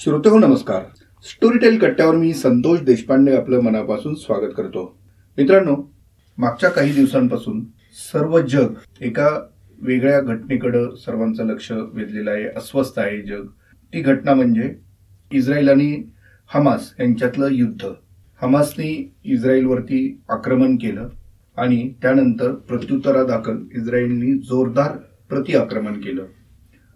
श्रोतहो नमस्कार. स्टोरीटेल कट्ट्यावर मी संतोष देशपांडे आपलं मनापासून स्वागत करतो. मित्रांनो मागच्या काही दिवसांपासून सर्व जग एका वेगळ्या घटनेकडं सर्वांचं लक्ष वेधलेलं आहे अस्वस्थ आहे जग. ती घटना म्हणजे इस्रायल आणि हमास यांच्यातलं युद्ध. हमासने इस्रायलवरती आक्रमण केलं आणि त्यानंतर प्रत्युत्तरादाखल इस्रायलनी जोरदार प्रतिआक्रमण केलं.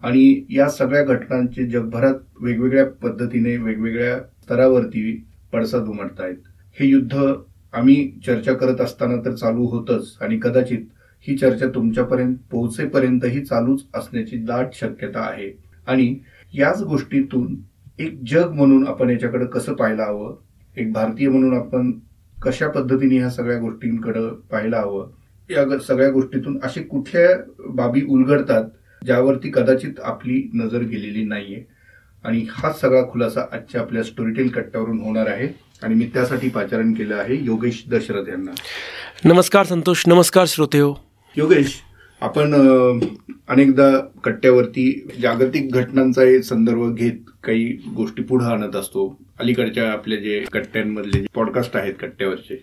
आणि या सगळ्या घटनांचे जगभरात वेगवेगळ्या पद्धतीने वेगवेगळ्या स्तरावरती पडसाद उमटत आहेत हे युद्ध आम्ही चर्चा करत असताना तर चालू होतच आणि कदाचित ही चर्चा तुमच्यापर्यंत पोहोचेपर्यंतही चालूच असण्याची दाट शक्यता आहे. आणि याच गोष्टीतून एक जग म्हणून आपण याच्याकडे कसं पाहायला हवं? एक भारतीय म्हणून आपण कशा पद्धतीने ह्या सगळ्या गोष्टींकडे पाहायला हवं? या सगळ्या गोष्टीतून असे कुठल्या बाबी उलगडतात ज्यावरती कदाचित आपली नजर गेलेली नाहीये. आणि हा सगळा खुलासा आजच्या आपल्या स्टोरीटेल कट्ट्यावरून होणार आहे. आणि मी त्यासाठी पाचारण केलं आहे योगेश दशरथ यांना. नमस्कार संतोष नमस्कार श्रोते हो. योगेश आपण अनेकदा कट्ट्यावरती जागतिक घटनांचा संदर्भ घेत काही गोष्टी पुढे आणत असतो. अलीकडच्या आपल्या जे कट्ट्यांमधले जे पॉडकास्ट आहेत कट्ट्यावरचे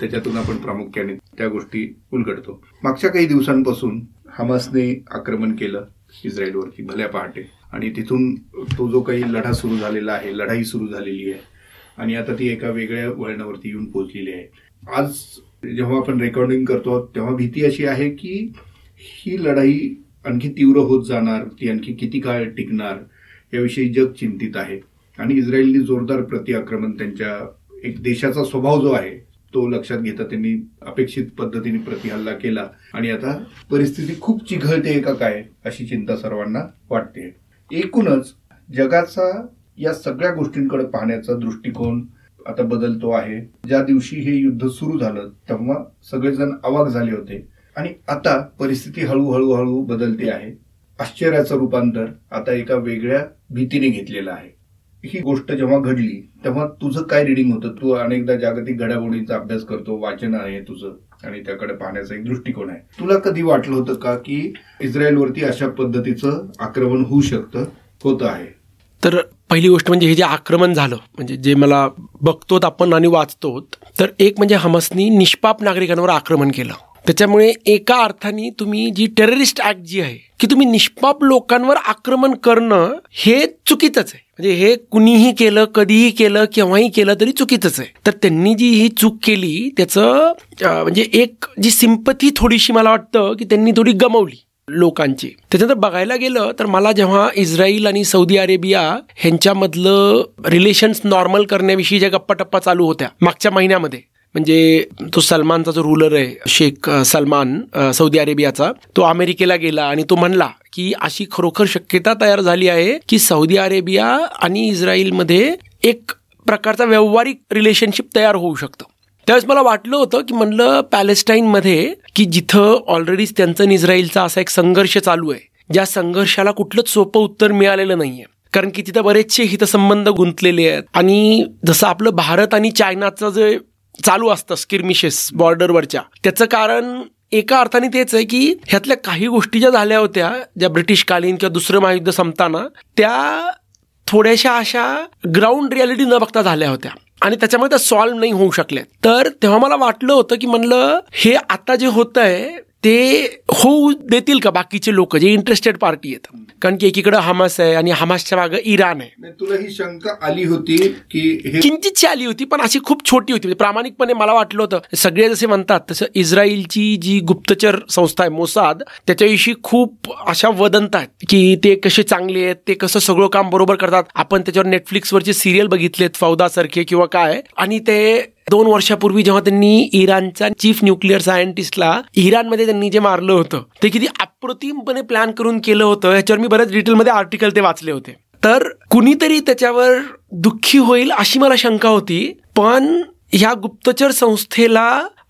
त्याच्यातून आपण प्रामुख्याने त्या गोष्टी उलगडतो. मागच्या काही दिवसांपासून हमासने आक्रमण केलं इस्रायलवरती भल्या पहाटे. आणि तिथून तो जो काही लढा सुरू झालेला आहे लढाई सुरू झालेली आहे आणि आता ती एका वेगळ्या वळणावरती येऊन पोहोचलेली आहे. आज जेव्हा आपण रेकॉर्डिंग करतो तेव्हा भीती अशी आहे की ही लढाई आणखी तीव्र होत जाणार ती आणखी किती काळ टिकणार याविषयी जग चिंतित आहे. आणि इस्रायलने जोरदार प्रतिआक्रमण त्यांच्या एक देशाचा स्वभाव जो आहे तो लक्षात घेता त्यांनी अपेक्षित पद्धतीने प्रतिहल्ला केला. आणि आता परिस्थिती खूप चिघळते का काय अशी चिंता सर्वांना वाटते. एकूणच जगाचा या सगळ्या गोष्टींकडे पाहण्याचा दृष्टिकोन आता बदलतो आहे. ज्या दिवशी हे युद्ध सुरू झालं तेव्हा सगळेजण अवाक झाले होते. आणि आता परिस्थिती हळूहळू हळू बदलते आहे. आश्चर्याचं रूपांतर आता एका वेगळ्या भीतीने घेतलेलं आहे. ही गोष्ट जेव्हा घडली तेव्हा तुझं काय रिडिंग होतं? तू अनेकदा जागतिक घडामोडींचा अभ्यास करतो वाचन आहे तुझं आणि त्याकडे पाहण्याचा एक दृष्टिकोन आहे. तुला कधी वाटलं होतं का की इस्रायलवरती अशा पद्धतीचं आक्रमण होऊ शकतं होतं आहे? तर पहिली गोष्ट म्हणजे हे जे आक्रमण झालं म्हणजे जे मला बघतोत आपण आणि वाचतो तर एक म्हणजे हमसनी निष्पाप नागरिकांवर आक्रमण केलं. त्याच्यामुळे एका अर्थाने तुम्ही जी टेररिस्ट ऍक्ट जी आहे की तुम्ही निष्पाप लोकांवर आक्रमण करणं हे चुकीचंच आहे. म्हणजे हे कुणीही केलं कधीही केलं केव्हाही केलं तरी चुकीचंच आहे. तर त्यांनी जी ही चूक केली त्याचं म्हणजे एक जी सिंपथी थोडीशी मला वाटतं की त्यांनी थोडी गमावली लोकांची. त्याच्यानंतर बघायला गेलं तर मला जेव्हा इस्रायल आणि सौदी अरेबिया ह्यांच्यामधलं रिलेशन्स नॉर्मल करण्याविषयी ज्या गप्पा टप्पा चालू होत्या मागच्या महिन्यामध्ये म्हणजे तो सलमानचा जो रुलर आहे शेख सलमान सौदी अरेबियाचा तो अमेरिकेला गेला आणि तो म्हणला की अशी खरोखर शक्यता तयार झाली आहे की सौदी अरेबिया आणि इस्रायलमध्ये एक प्रकारचा व्यावहारिक रिलेशनशिप तयार होऊ शकतं. त्यावेळेस मला वाटलं होतं की म्हणलं पॅलेस्टाईनमध्ये की जिथं ऑलरेडीच त्यांचं आणि इस्रायलचा असा एक संघर्ष चालू आहे ज्या संघर्षाला कुठलंच सोपं उत्तर मिळालेलं नाहीये. कारण की तिथं बरेचसे हितसंबंध गुंतलेले आहेत आणि जसं आपलं भारत आणि चायनाचं जे चालू असतं स्किरमिशेस बॉर्डरवरच्या त्याचं कारण एका अर्थाने तेच आहे की ह्यातल्या काही गोष्टी ज्या झाल्या होत्या ज्या ब्रिटिशकालीन किंवा दुसरं महायुद्ध संपताना त्या थोड्याशा अशा ग्राउंड रियालिटी न बघता झाल्या होत्या. आणि त्याच्यामुळे त्या सॉल्व्ह नाही होऊ शकल्या. तर तेव्हा मला वाटलं होतं की म्हणलं हे आता जे होत आहे ते होऊ देतील का बाकीचे लोक जे इंटरेस्टेड पार्टी आहेत? कारण की एकीकडे हमास आहे आणि हमासच्या मागं इराण आहे. तुला ही शंका आली होती की किंचितशी आली होती पण अशी खूप छोटी होती. म्हणजे प्रामाणिकपणे मला वाटलं होतं सगळे जसे म्हणतात तसं इस्रायलची जी गुप्तचर संस्था आहे मोसाद त्याच्याविषयी खूप अशा वदंत आहेत की ते कसे चांगले आहेत ते कसं सगळं काम बरोबर करतात. आपण त्याच्यावर नेटफ्लिक्सवरचे सिरियल बघितलेत फौदासारखे किंवा काय. आणि ते दोन वर्षापूर्वी जेव्हा त्यांनी इराणच्या चीफ न्यूक्लिअर सायंटिस्टला इराणमध्ये त्यांनी जे मारलं होतं ते किती अप्रतिमपणे प्लॅन करून केलं होतं याच्यावर मी बऱ्याच डिटेलमध्ये आर्टिकल ते वाचले होते. तर कुणीतरी त्याच्यावर दुःखी होईल अशी मला शंका होती पण ह्या गुप्तचर संस्थेला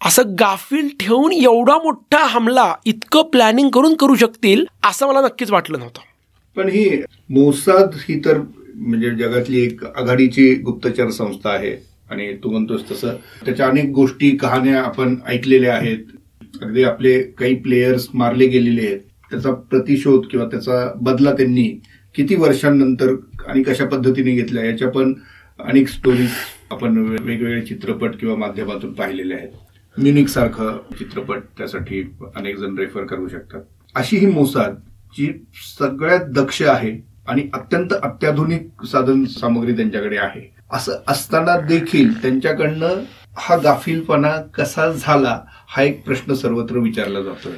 असं गाफील ठेवून एवढा मोठा हमला इतकं प्लॅनिंग करून करू शकतील असं मला नक्कीच वाटलं नव्हतं. पण ही मोसाद ही तर म्हणजे जगातली एक आघाडीची गुप्तचर संस्था आहे. आणि तू म्हणतोस तसं. त्याच्या अनेक गोष्टी कहाण्या आपण ऐकलेल्या आहेत. अगदी आपले काही प्लेयर्स मारले गेलेले आहेत. त्याचा प्रतिशोध किंवा त्याचा बदला त्यांनी किती वर्षांनंतर आणि कशा पद्धतीने घेतल्या याच्या पण अनेक स्टोरीज आपण वेगवेगळे चित्रपट किंवा माध्यमातून पाहिलेले आहेत. म्युनिक सारखं चित्रपट त्यासाठी अनेक जण रेफर करू शकतात. अशी ही मोसाद जी सगळ्यात दक्ष आहे आणि अत्यंत अत्याधुनिक साधन सामग्री त्यांच्याकडे आहे. असं असताना देखील त्यांच्याकडनं हा गाफीलपणा कसा झाला हा एक प्रश्न सर्वत्र विचारला जातोय.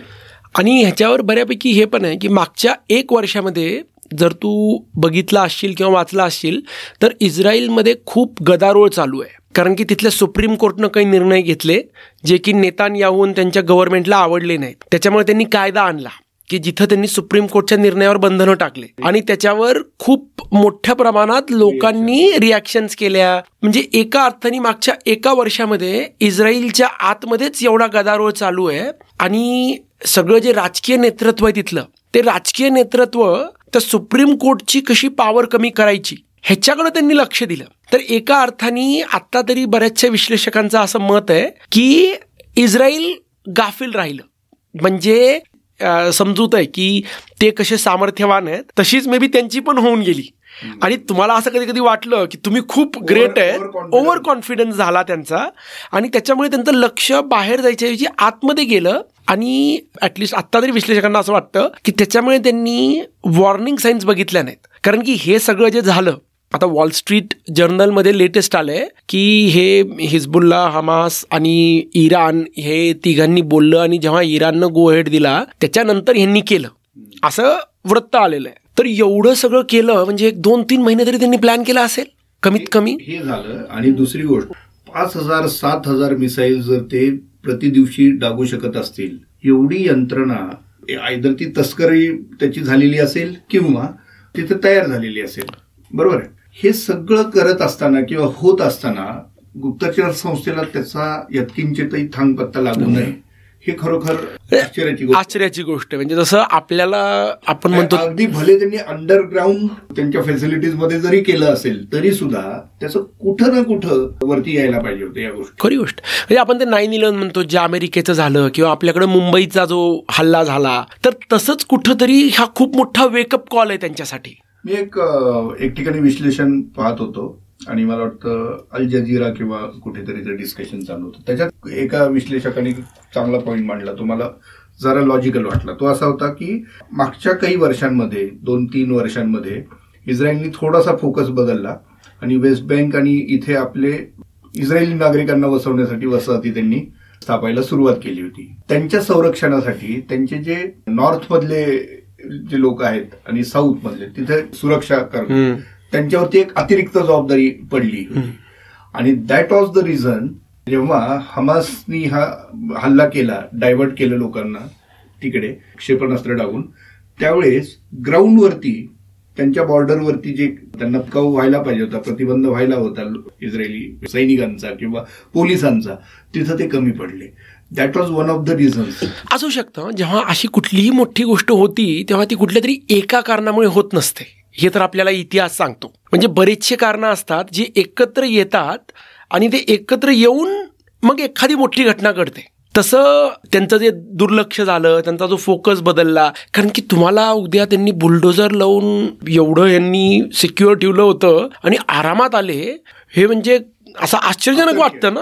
आणि ह्याच्यावर बऱ्यापैकी हे पण आहे की मागच्या एक वर्षामध्ये जर तू बघितला असशील किंवा वाचला असशील तर इस्रायलमध्ये खूप गदारोळ चालू आहे. कारण की तिथल्या सुप्रीम कोर्टनं काही निर्णय घेतले जे की नेतान याहून त्यांच्या गव्हर्नमेंटला आवडले नाहीत. त्याच्यामुळे त्यांनी कायदा आणला. की जिथं त्यांनी सुप्रीम कोर्टच्या निर्णयावर बंधनं टाकले. आणि त्याच्यावर खूप मोठ्या प्रमाणात लोकांनी रिॲक्शन्स केल्या. म्हणजे एका अर्थाने मागच्या एका वर्षामध्ये इस्रायलच्या आतमध्येच एवढा गदारोळ चालू आहे. आणि सगळं जे राजकीय नेतृत्व आहे तिथलं ते राजकीय नेतृत्व तर सुप्रीम कोर्टची कशी पॉवर कमी करायची ह्याच्याकडे त्यांनी लक्ष दिलं. तर एका अर्थाने आत्ता तरी बऱ्याचशा विश्लेषकांचं असं मत आहे की इस्रायल गाफील राहिलं. म्हणजे समजूत आहे की ते कसे सामर्थ्यवान आहेत तशीच मे बी त्यांची पण होऊन गेली. आणि तुम्हाला असं कधी कधी वाटलं की तुम्ही खूप ग्रेट आहे ओव्हर कॉन्फिडन्स झाला त्यांचा. आणि त्याच्यामुळे त्यांचं लक्ष बाहेर जायच्याऐवजी आतमध्ये गेलं आणि ऍटलिस्ट आत्ता तरी विश्लेषकांना असं वाटतं की त्याच्यामुळे त्यांनी वॉर्निंग साईन्स बघितल्या नाहीत. कारण की हे सगळं जे झालं आता वॉल स्ट्रीट जर्नलमध्ये लेटेस्ट आलंय की हे हिजबुल्ला हमास आणि इराण हे तिघांनी बोललं आणि जेव्हा इराणनं गो हेड दिला त्याच्यानंतर ह्यांनी केलं. असं वृत्त आलेलं आहे. तर एवढं सगळं केलं म्हणजे एक दोन तीन महिने तरी त्यांनी प्लॅन केला असेल? कमीत कमी? हे झालं. आणि दुसरी गोष्ट पाच हजार सात हजार मिसाईल जर ते प्रति दिवशी डागू शकत असतील एवढी यंत्रणा आयदर ती तस्करी त्याची झालेली असेल किंवा तिथे तयार झालेली असेल. बरोबर आहे? हे सगळं करत असताना किंवा होत असताना गुप्तचर संस्थेला त्याचा यत्किंचितही थांग पत्ता लागू नये. हे खरोखर आश्चर्याची गोष्ट. आश्चर्याची गोष्ट म्हणजे जसं आपल्याला आपण म्हणतो अगदी भले त्यांनी अंडरग्राऊंड त्यांच्या फॅसिलिटीजमध्ये जरी केलं असेल तरी सुद्धा त्याचं कुठं ना कुठं वरती यायला पाहिजे होतं या गोष्टी. खरी गोष्ट. म्हणजे आपण ते नाईन इलेव्हन म्हणतो जे अमेरिकेचं झालं किंवा आपल्याकडे मुंबईचा जो हल्ला झाला तर तसंच कुठंतरी हा खूप मोठा वेकअप कॉल आहे त्यांच्यासाठी. मी एक एक ठिकाणी विश्लेषण पाहत होतो आणि मला वाटतं अल जझीरा किंवा कुठेतरी ते डिस्कशन चालू होतं. त्याच्यात एका विश्लेषकाने चांगला पॉईंट मांडला. तो मला जरा लॉजिकल वाटला. तो असा होता की मागच्या काही वर्षांमध्ये दोन तीन वर्षांमध्ये इस्रायलनी थोडासा फोकस बदलला आणि वेस्ट बँक आणि इथे आपले इस्रायली नागरिकांना वसवण्यासाठी वसाहती त्यांनी स्थापायला सुरुवात केली होती. त्यांच्या संरक्षणासाठी त्यांचे जे नॉर्थमधले जे लोक आहेत आणि साऊथ मधले तिथे सुरक्षा कर त्यांच्यावरती एक अतिरिक्त जबाबदारी पडली. आणि दॅट वॉज द रिझन जेव्हा हमासनी हा हल्ला केला डायव्हर्ट केलं लोकांना तिकडे क्षेपणास्त्र टाकून त्यावेळेस ग्राउंडवरती त्यांच्या बॉर्डरवरती जे त्यांना कव व्हायला पाहिजे होता प्रतिबंध व्हायला होता इस्रायली सैनिकांचा किंवा पोलिसांचा तिथं ते कमी पडले. That was one of the reasons असू शकतं जेव्हा अशी कुठलीही मोठी गोष्ट होती तेव्हा ती कुठल्या तरी एका कारणामुळे होत नसते. हे तर आपल्याला इतिहास सांगतो. म्हणजे बरेचसे कारणं असतात जी एकत्र येतात आणि ते एकत्र येऊन मग एखादी मोठी घटना घडते. तसं त्यांचं जे दुर्लक्ष झालं त्यांचा जो फोकस बदलला कारण की तुम्हाला उद्या त्यांनी बुलडोजर लावून एवढं यांनी सिक्युअर ठेवलं होतं आणि आरामात आले हे म्हणजे असं आश्चर्यजनक वाटतं ना?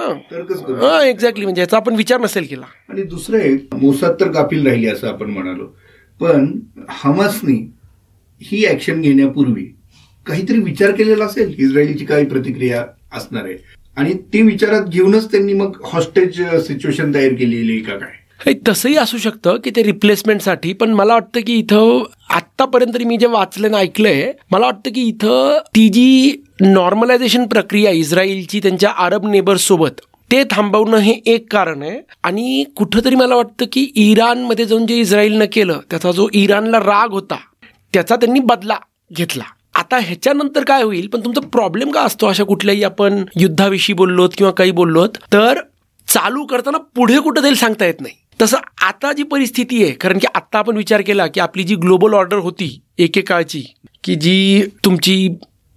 हा एक्झॅक्टली म्हणजे याचा आपण विचार नसेल केला. आणि दुसरं एक मोसाद तर गाफील राहिली असं आपण म्हणालो. पण हमासनी ही ऍक्शन घेण्यापूर्वी काहीतरी विचार केलेला असेल? इस्रायलची काही प्रतिक्रिया असणार आहे. आणि ते विचारात घेऊनच त्यांनी मग हॉस्टेज सिच्युएशन तयार केलेली का काय? तसंही असू शकतं की ते रिप्लेसमेंटसाठी पण मला वाटतं की इथं आत्तापर्यंत मी जे वाचलं ऐकलंय मला वाटतं की इथं ती जी नॉर्मलायझेशन प्रक्रिया इस्रायलची त्यांच्या अरब नेबर्ससोबत ते थांबवणं हे एक कारण आहे. आणि कुठंतरी मला वाटतं की इराणमध्ये जाऊन जे इस्रायलनं केलं त्याचा जो इराणला राग होता त्याचा त्यांनी बदला घेतला. आता ह्याच्यानंतर काय होईल? पण तुमचा प्रॉब्लेम का असतो अशा कुठल्याही आपण युद्धाविषयी बोललोत किंवा काही बोललोत? तर चालू करताना पुढे कुठं जाईल सांगता येत नाही. तसं आता जी परिस्थिती आहे कारण की आता आपण विचार केला की आपली जी ग्लोबल ऑर्डर होती एकेकाळची की जी तुमची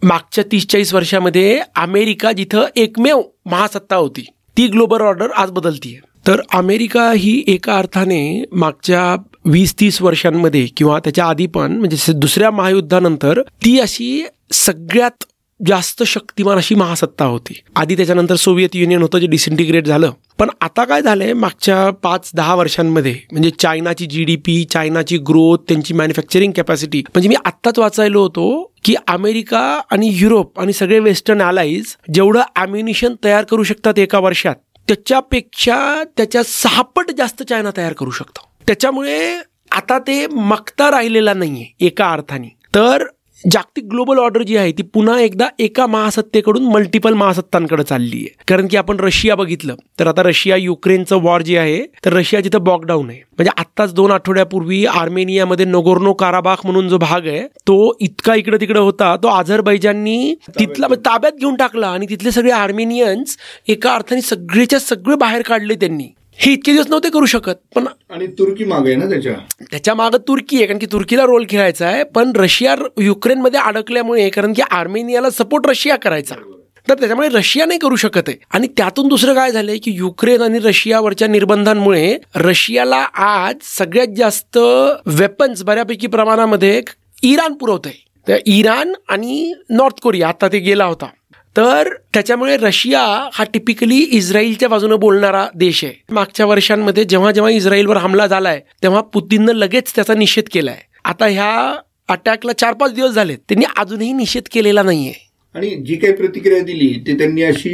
मागच्या तीस चाळीस वर्षामध्ये अमेरिका जिथं एकमेव महासत्ता होती ती ग्लोबल ऑर्डर आज बदलती आहे तर अमेरिका ही एका अर्थाने मागच्या वीस तीस वर्षांमध्ये किंवा त्याच्या आधी पण म्हणजे दुसऱ्या महायुद्धानंतर ती अशी सगळ्यात जास्त शक्तिमान अशी महासत्ता होती. आधी त्याच्यानंतर सोव्हिएत युनियन होतं जे डिसइंटिग्रेट झालं. पण आता काय झालंय मागच्या पाच दहा वर्षांमध्ये म्हणजे चायनाची जी डी पी चायनाची ग्रोथ त्यांची मॅन्युफॅक्चरिंग कॅपॅसिटी म्हणजे मी आत्ताच वाचायलो होतो की अमेरिका आणि युरोप आणि सगळे वेस्टर्न अलाईज जेवढं अम्युनिशन तयार करू शकतात एका वर्षात त्याच्यापेक्षा त्याच्या सहापट जास्त चायना तयार करू शकतो. त्याच्यामुळे आता ते मक्ता राहिलेला नाहीये एका अर्थाने. तर जागतिक ग्लोबल ऑर्डर जी आहे ती पुन्हा एकदा एका महासत्तेकडून मल्टिपल महासत्तांकडे चालली आहे. कारण की आपण रशिया बघितलं तर आता रशिया युक्रेनचं वॉर जे आहे तर रशिया जिथं बॉकडाऊन आहे. म्हणजे आत्ताच दोन आठवड्यापूर्वी आर्मेनियामध्ये नोगोर्नो काराबाख म्हणून जो भाग आहे तो इतका इकडे तिकडे होता तो आझरबैजाननी तिथला ताब्यात घेऊन टाकला आणि तिथले सगळे आर्मेनियन्स एका अर्थाने सगळेच्या सगळे बाहेर काढले त्यांनी. हे इतके दिवस नव्हते करू शकत पण आणि तुर्की मागे आहे ना त्याच्या? त्याच्यामागे तुर्की आहे कारण की तुर्कीला रोल खेळायचा आहे पण रशिया युक्रेनमध्ये अडकल्यामुळे कारण की आर्मेनियाला सपोर्ट रशिया करायचा. तर त्याच्यामुळे रशिया नाही करू शकत आहे. आणि त्यातून दुसरं काय झालंय की युक्रेन आणि रशियावरच्या निर्बंधांमुळे रशियाला आज सगळ्यात जास्त वेपन्स बऱ्यापैकी प्रमाणामध्ये इराण पुरवत आहे तर इराण आणि नॉर्थ कोरिया आता ते गेला होता. तर त्याच्यामुळे रशिया हा टिपिकली इस्रायलच्या बाजूने बोलणारा देश आहे. मागच्या वर्षांमध्ये जेव्हा जेव्हा इस्रायलवर हमला झालाय तेव्हा पुतीननं लगेच त्याचा निषेध केलाय. आता ह्या अटॅकला चार पाच दिवस झालेत. त्यांनी अजूनही निषेध केलेला नाहीये. आणि जी काही प्रतिक्रिया दिली ती त्यांनी अशी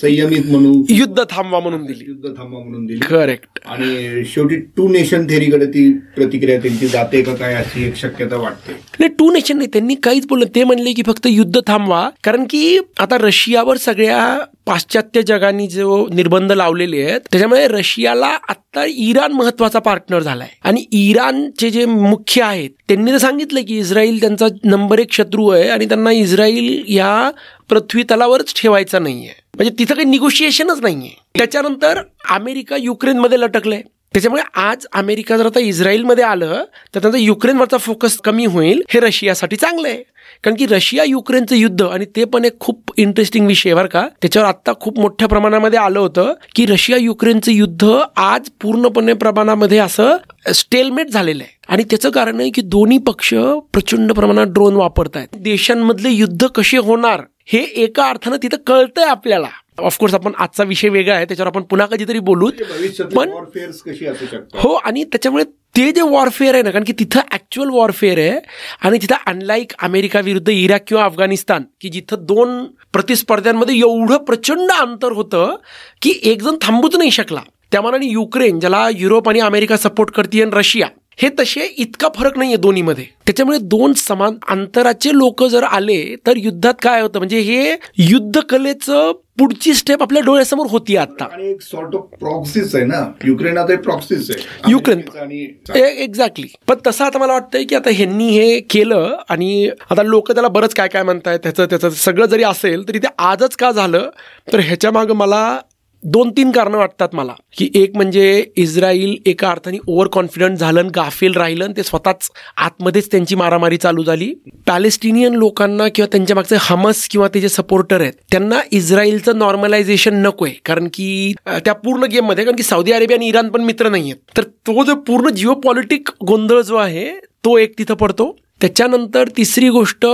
संयमित म्हणून युद्ध थांबवा म्हणून दिली. युद्ध थांबवा म्हणून दिली. करेक्ट आणि शेवटी टू नेशन थेरीकडे ती प्रतिक्रिया त्यांची जाते का काय अशी एक शक्यता वाटते. नाही टू नेशन नाही त्यांनी काहीच बोललं. ते म्हणले की फक्त युद्ध थांबवा. कारण की आता रशियावर सगळ्या पाश्चात्य जगाने जो निर्बंध लावलेले आहेत त्याच्यामुळे रशियाला आता इराण महत्त्वाचा पार्टनर झालाय. आणि इराणचे जे मुख्य आहेत त्यांनी तर सांगितलं की इस्रायल त्यांचा नंबर एक शत्रू आहे आणि त्यांना इस्रायल या पृथ्वी तलावरच ठेवायचा नाहीये. म्हणजे तिथं काही निगोशिएशनच नाहीये. त्याच्यानंतर अमेरिका युक्रेनमध्ये लटकलंय. त्याच्यामुळे आज अमेरिका जर आता इस्रायलमध्ये आलं तर त्यांचा युक्रेनवरचा फोकस कमी होईल हे रशियासाठी चांगलं आहे. कारण की रशिया युक्रेनचं युद्ध आणि ते पण एक खूप इंटरेस्टिंग विषय बरं का. त्याच्यावर आत्ता खूप मोठ्या प्रमाणामध्ये आलं होतं की रशिया युक्रेनचं युद्ध आज पूर्णपणे प्रमाणामध्ये असं स्टेलमेट झालेलं आहे. आणि त्याचं कारण आहे की दोन्ही पक्ष प्रचंड प्रमाणात ड्रोन वापरत आहेत देशांमधले युद्ध कसे होणार हे एका अर्थानं तिथं कळतंय आपल्याला. ऑफकोर्स आपण आजचा विषय वेगळा आहे त्याच्यावर आपण पुन्हा कधीतरी बोलू म्हणजे पण हो आणि त्याच्यामुळे ते जे वॉरफेअर आहे ना कारण की तिथं ऍक्च्युअल वॉरफेअर आहे आणि तिथं अनलाईक अमेरिका विरुद्ध इराक किंवा अफगाणिस्तान की जिथं दोन प्रतिस्पर्ध्यांमध्ये एवढं प्रचंड अंतर होतं की एक जण थांबूच नाही शकला. त्या मनाने युक्रेन ज्याला युरोप आणि अमेरिका सपोर्ट करते आणि रशिया हे तसे इतका फरक नाहीये दोन्हीमध्ये. त्याच्यामुळे दोन समान अंतराचे लोक जर आले तर युद्धात काय होतं? म्हणजे हे युद्ध कलेचं पुढची स्टेप आपल्या डोळ्यासमोर होती आता. आणि एक सॉर्ट ऑफ प्रॉक्सिस आहे ना? युक्रेन आता प्रॉक्सिस आहे. युक्रेन एक्झॅक्टली पण तसं आता मला वाटतंय की आता ह्यांनी हे केलं आणि आता लोक त्याला बरंच काय काय म्हणतायत त्याचं त्याचं सगळं जरी असेल तरी ते आजच का झालं? तर ह्याच्या मागं मला दोन तीन कारणं वाटतात मला. की एक म्हणजे इस्रायल एका अर्थाने ओव्हर कॉन्फिडंट झालं गाफेल राहिलं आणि ते स्वतःच आतमध्येच त्यांची मारामारी चालू झाली. पॅलेस्टिनियन लोकांना किंवा त्यांच्या मागचे हमस किंवा ते जे सपोर्टर आहेत त्यांना इस्रायलचं नॉर्मलायझेशन नको आहे कारण की त्या पूर्ण गेममध्ये कारण की सौदी अरेबिया आणि इराण पण मित्र नाही आहेत तर तो जो पूर्ण जिओ पॉलिटिक गोंधळ जो आहे तो एक तिथं पडतो. त्याच्यानंतर तिसरी गोष्ट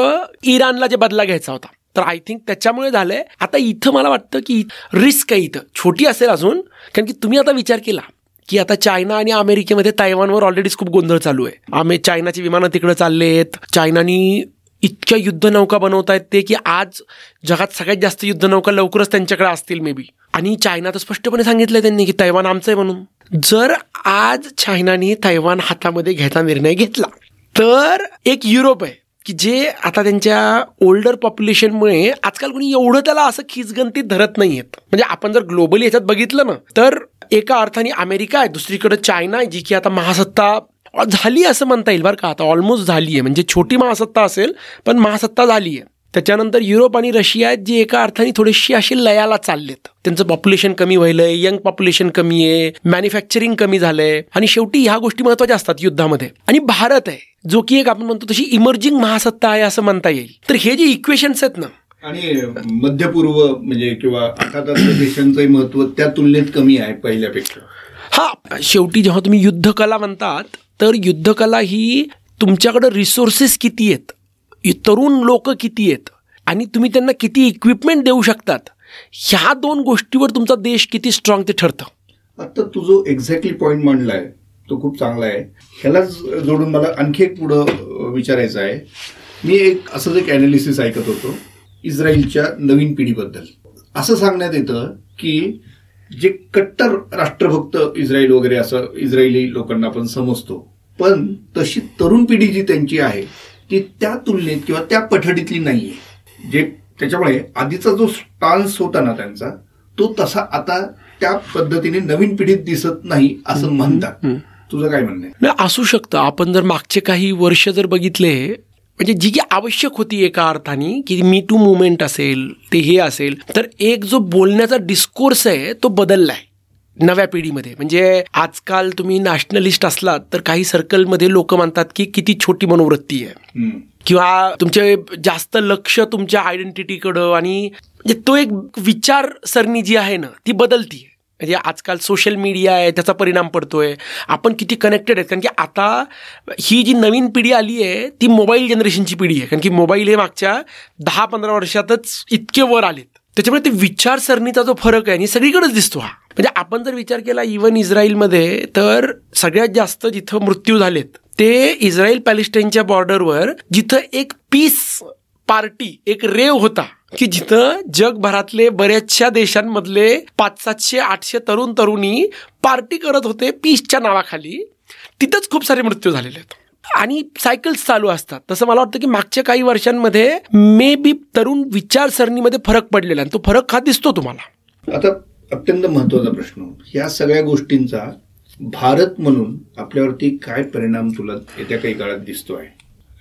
इराणला जे बदला घ्यायचा होता. तर आय थिंक त्याच्यामुळे झालंय. आता इथं मला वाटतं की रिस्क आहे इथं. छोटी असेल अजून कारण की तुम्ही आता विचार केला की आता चायना आणि अमेरिकेमध्ये तायवानवर ऑलरेडीच खूप गोंधळ चालू आहे. आम्ही चायनाची विमानं तिकडे चालले आहेत चायनानी इतक्या युद्धनौका बनवत आहेत ते की आज जगात सगळ्यात जास्त युद्धनौका लवकरच त्यांच्याकडे असतील मे बी आणि चायना तर स्पष्टपणे सांगितलंय त्यांनी की तैवान आमचं आहे म्हणून. जर आज चायनाने तैवान हातामध्ये घ्यायचा निर्णय घेतला तर एक युरोप आहे. की जे आता त्यांच्या ओल्डर पॉप्युलेशनमुळे आजकाल कोणी एवढं त्याला असं खिचगंतीत धरत नाही आहेत म्हणजे आपण जर ग्लोबली याच्यात बघितलं ना तर एका अर्थाने अमेरिका आहे दुसरीकडे चायना आहे जी की आता महासत्ता झाली असं म्हणता येईल बरं का आता ऑलमोस्ट झाली आहे म्हणजे छोटी महासत्ता असेल पण महासत्ता झाली आहे त्याच्यानंतर युरोप आणि रशिया जे एका अर्थाने थोडेसे असे लयाला चाललेत. त्यांचं पॉप्युलेशन कमी व्हायलंय यंग पॉप्युलेशन कमी आहे मॅन्युफॅक्चरिंग कमी झालंय. आणि शेवटी ह्या गोष्टी महत्त्वाच्या असतात युद्धामध्ये. आणि भारत आहे जो की एक आपण म्हणतो तशी इमर्जिंग महासत्ता आहे असं म्हणता येईल. तर हे जे इक्वेशन्स आहेत ना आणि मध्यपूर्व म्हणजे किंवा देशांचंही महत्त्व त्या तुलनेत कमी आहे पहिल्यापेक्षा. हा शेवटी जेव्हा तुम्ही युद्धकला म्हणतात तर युद्धकला ही तुमच्याकडं रिसोर्सेस किती आहेत? तरुण लोक किती आहेत? आणि तुम्ही त्यांना किती इक्विपमेंट देऊ शकतात? ह्या दोन गोष्टीवर तुमचा देश किती स्ट्रॉंग ते ठरतं. आता तू जो एक्झॅक्टली पॉईंट मांडलाय तो खूप चांगला आहे. ह्यालाच जोडून मला आणखी एक पुढं विचारायचं आहे. मी एक असंच एक अनालिसिस ऐकत होतो इस्रायलच्या नवीन पिढीबद्दल. असं सांगण्यात येतं की जे कट्टर राष्ट्रभक्त इस्रायल वगैरे असं इस्रायली लोकांना आपण समजतो पण तशी तरुण पिढी जी त्यांची आहे ती त्या तुलनेत किंवा त्या पठडीतली नाहीये. जे त्याच्यामुळे आधीचा जो स्टान्स होता ना त्यांचा तो तसा आता त्या पद्धतीने नवीन पिढीत दिसत नाही असं म्हणतात. तुझं काय म्हणणं असू शकतं. आपण जर मागचे काही वर्ष जर बघितले म्हणजे जी की आवश्यक होती एका अर्थाने की मी टू मुवमेंट असेल ते हे असेल तर एक जो बोलण्याचा डिस्कोर्स आहे तो बदलला आहे नव्या पिढीमध्ये. म्हणजे आजकाल तुम्ही नॅशनलिस्ट असलात तर काही सर्कलमध्ये लोक म्हणतात की किती छोटी मनोवृत्ती आहे. किंवा तुमचे जास्त लक्ष तुमच्या आयडेंटिटीकडं आणि म्हणजे तो एक विचारसरणी जी आहे ना ती बदलती आहे. म्हणजे आजकाल सोशल मीडिया आहे त्याचा परिणाम पडतोय. आपण किती कनेक्टेड आहेत. कारण की आता ही जी नवीन पिढी आली आहे ती मोबाईल जनरेशनची पिढी आहे. कारण की मोबाईल हे मागच्या दहा पंधरा वर्षातच इतके वर आलेत. त्याच्यामुळे ते विचारसरणीचा जो फरक आहे आणि सगळीकडेच दिसतो हा. म्हणजे आपण जर विचार केला इवन इस्रायलमध्ये तर सगळ्यात जास्त जिथं मृत्यू झालेत ते इस्रायल पॅलेस्टाईनच्या बॉर्डरवर जिथं एक पीस पार्टी एक रेव होता की जिथं जगभरातले बऱ्याचशा देशांमधले पाच सातशे आठशे तरुण तरुणी पार्टी करत होते पीसच्या नावाखाली. तिथंच खूप सारे मृत्यू झालेले आहेत. आणि सायकल्स चालू असतात. तसं मला वाटतं की मागच्या काही वर्षांमध्ये मे बी तरुण विचारसरणीमध्ये फरक पडलेला आणि तो फरक हा दिसतो तुम्हाला. आता अत्यंत महत्त्वाचा प्रश्न. या सगळ्या गोष्टींचा भारत म्हणून आपल्यावरती काय परिणाम तुला येत्या काही काळात दिसतो आहे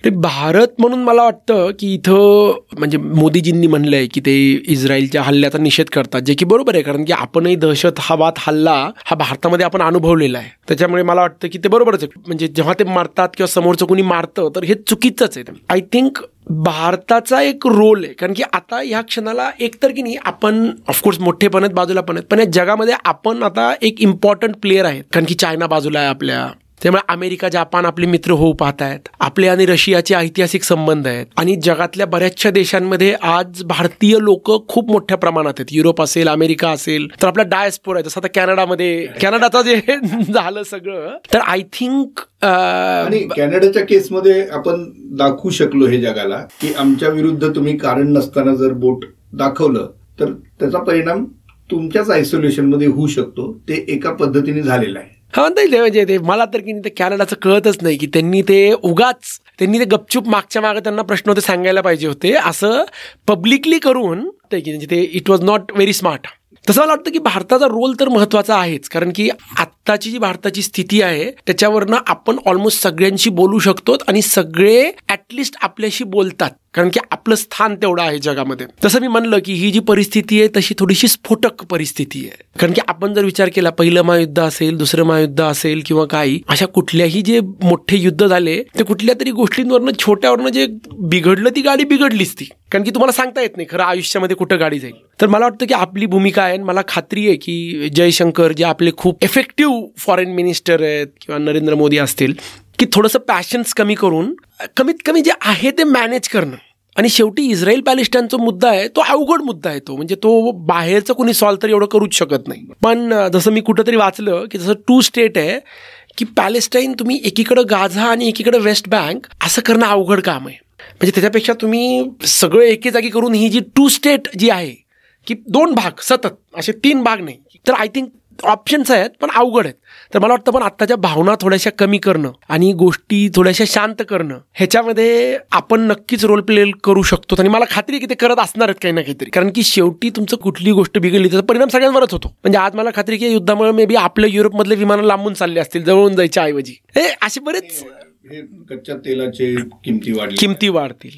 ते भारत म्हणून मला वाटतं की इथं म्हणजे मोदीजींनी म्हणलंय की ते इस्रायलच्या हल्ल्याचा निषेध करतात जे की बरोबर आहे. कारण की आपणही दहशत हा वाद हल्ला हा भारतामध्ये आपण अनुभवलेला आहे. त्याच्यामुळे मला वाटतं की ते बरोबरच आहे. म्हणजे जेव्हा ते मारतात किंवा समोरचं कोणी मारतं तर हे चुकीचंच आहे. आय थिंक भारताचा एक रोल आहे. कारण की आता ह्या क्षणाला एकतर की नाही आपण ऑफकोर्स मोठेपण आहेत बाजूला पण आहेत पण या जगामध्ये आपण आता एक इम्पॉर्टंट प्लेअर आहेत. कारण की चायना बाजूला आहे आपल्या. त्यामुळे अमेरिका जापान आपले मित्र होऊ पाहत आहेत आपले आणि रशियाचे ऐतिहासिक संबंध आहेत. आणि जगातल्या बऱ्याचशा देशांमध्ये आज भारतीय लोक खूप मोठ्या प्रमाणात आहेत. युरोप असेल अमेरिका असेल तर आपला डायस्पोर आहे. जसं आता कॅनडामध्ये कॅनडाचं जे झालं सगळं तर आय थिंक आणि कॅनडाच्या केसमध्ये आपण दाखवू शकलो हे जगाला की आमच्या विरुद्ध तुम्ही कारण नसताना जर बोट दाखवलं तर त्याचा परिणाम तुमच्याच आयसोलेशनमध्ये होऊ शकतो. ते एका पद्धतीने झालेलं आहे. म्हणता येईल म्हणजे ते मला तर की ते कॅनडाचं कळतच नाही की त्यांनी ते उगाच त्यांनी ते गपचूप मागच्या मागे त्यांना प्रश्न होते सांगायला पाहिजे होते. असं पब्लिकली करून ते की म्हणजे ते it was not very smart तसं मला वाटतं की भारताचा रोल तर महत्त्वाचा आहेच कारण की आत्ताची जी भारताची स्थिती आहे त्याच्यावरनं आपण ऑलमोस्ट सगळ्यांशी बोलू शकतो आणि सगळे ऍटलिस्ट आपल्याशी बोलतात. कारण की आपलं स्थान तेवढं आहे जगामध्ये. तसं मी म्हणलं की ही जी परिस्थिती आहे तशी थोडीशी स्फोटक परिस्थिती आहे. कारण की आपण जर विचार केला पहिलं महायुद्ध असेल दुसरं महायुद्ध असेल किंवा काही अशा कुठल्याही जे मोठे युद्ध झाले ते कुठल्या तरी गोष्टींवरनं छोट्यावरनं जे बिघडलं ती गाडी बिघडलीच ती. कारण की तुम्हाला सांगता येत नाही खरं आयुष्यामध्ये कुठं गाडी जाईल. तर मला वाटतं की आपली भूमिका आहे मला खात्री आहे की जयशंकर जे आपले खूप इफेक्टिव्ह फॉरेन मिनिस्टर आहेत किंवा नरेंद्र मोदी असतील की थोडंसं पॅशन्स कमी करून कमीत कमी जे आहे ते मॅनेज करणं. आणि शेवटी इस्रायल पॅलेस्टाईनचा मुद्दा आहे तो अवघड मुद्दा आहे तो. म्हणजे तो बाहेरचं कोणी सॉल्व तर एवढं करूच शकत नाही. पण जसं मी कुठंतरी वाचलं की जसं टू स्टेट आहे की पॅलेस्टाईन तुम्ही एकीकडं गाझा आणि एकीकडं वेस्ट बँक असं करणं अवघड काम आहे. म्हणजे त्याच्यापेक्षा तुम्ही सगळं एके जागी करून ही जी टू स्टेट जी आहे की दोन भाग सतत असे तीन भाग नाही. तर आय थिंक ऑप्शन्स आहेत पण अवघड आहेत. तर मला वाटतं पण आत्ताच्या भावना थोड्याशा कमी करणं आणि गोष्टी थोड्याशा शांत करणं ह्याच्यामध्ये आपण नक्कीच रोल प्ले करू शकतो. आणि मला खात्री की ते करत असणार आहेत काही ना काहीतरी. कारण की शेवटी तुमचं कुठली गोष्ट बिघडली त्याचा परिणाम सगळ्यांवरच होतो. म्हणजे आज मला खात्री की युद्धामुळे मे बी आपल्या युरोपमधले विमानं लांबून चालले असतील जवळून जायच्या ऐवजी. हे असे बरेच कच्च्या तेलाचे किमती वाढ किमती वाढतील.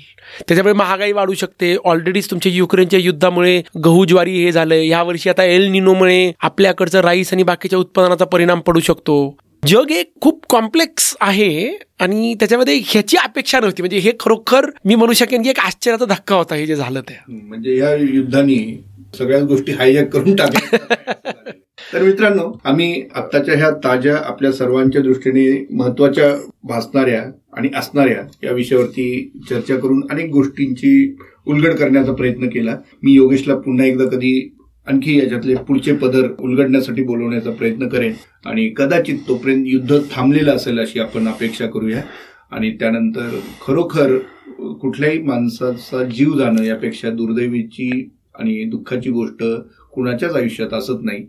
त्याच्यामुळे महागाई वाढू शकते. ऑलरेडीच तुमच्या युक्रेनच्या युद्धामुळे गहू ज्वारी हे झालंय. या वर्षी आता एल निनोमुळे आपल्याकडचं राईस आणि बाकीच्या उत्पादनाचा परिणाम पडू शकतो. जग एक खूप कॉम्प्लेक्स आहे आणि त्याच्यामध्ये ह्याची अपेक्षा नव्हती. म्हणजे हे खरोखर मी म्हणू शकेन की एक आश्चर्याचा धक्का होता हे जे झालं ते. म्हणजे या युद्धाने सगळ्याच गोष्टी हायजॅक करून टाकल्या. तर मित्रांनो आम्ही आत्ताच्या ह्या ताज्या आपल्या सर्वांच्या दृष्टीने महत्त्वाच्या भासणाऱ्या आणि असणाऱ्या या विषयावरती चर्चा करून अनेक गोष्टींची उलगड करण्याचा प्रयत्न केला. मी योगेशला पुन्हा एकदा कधी आणखी याच्यातले पुढचे पदर उलगडण्यासाठी बोलवण्याचा प्रयत्न करेन आणि कदाचित तोपर्यंत युद्ध थांबलेलं असेल अशी आपण अपेक्षा करूया. आणि त्यानंतर खरोखर कुठल्याही माणसाचा जीव जाणं यापेक्षा दुर्दैवीची आणि दुःखाची गोष्ट कुणाच्याच आयुष्यात असत नाही.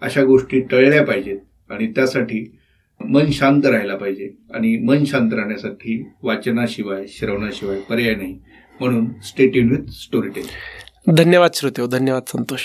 अशा गोष्टी टळल्या पाहिजेत आणि त्यासाठी मन शांत राहायला पाहिजे आणि मन शांत राहण्यासाठी वाचनाशिवाय श्रवणाशिवाय पर्याय नाही. म्हणून स्टेट इन विथ स्टोरी टेल धन्यवाद श्रोते हो, धन्यवाद संतोष.